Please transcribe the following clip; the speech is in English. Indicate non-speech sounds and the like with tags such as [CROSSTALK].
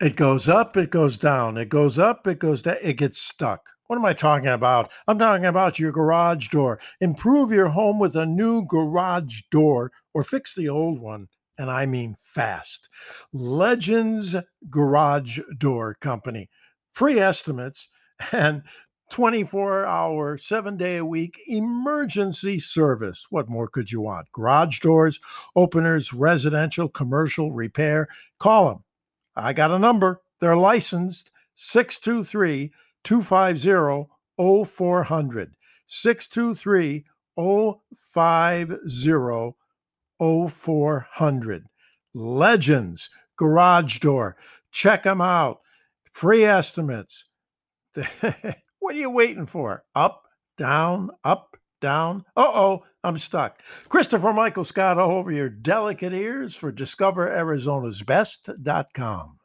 It goes up, it goes down, it goes up, it goes down, it gets stuck. What am I talking about? I'm talking about your garage door. Improve your home with a new garage door or fix the old one, and I mean fast. Legends Garage Door Company. Free estimates [LAUGHS] and 24 hour, seven day a week emergency service. What more could you want? Garage doors, openers, residential, commercial, repair. Call them. I got a number. They're licensed 623 250 0400. 623 050 0400. Legends Garage Door. Check them out. Free estimates. [LAUGHS] what are you waiting for? Up, down, up, down. Uh oh, I'm stuck. Christopher Michael Scott all over your delicate ears for discoverarizona's best.com.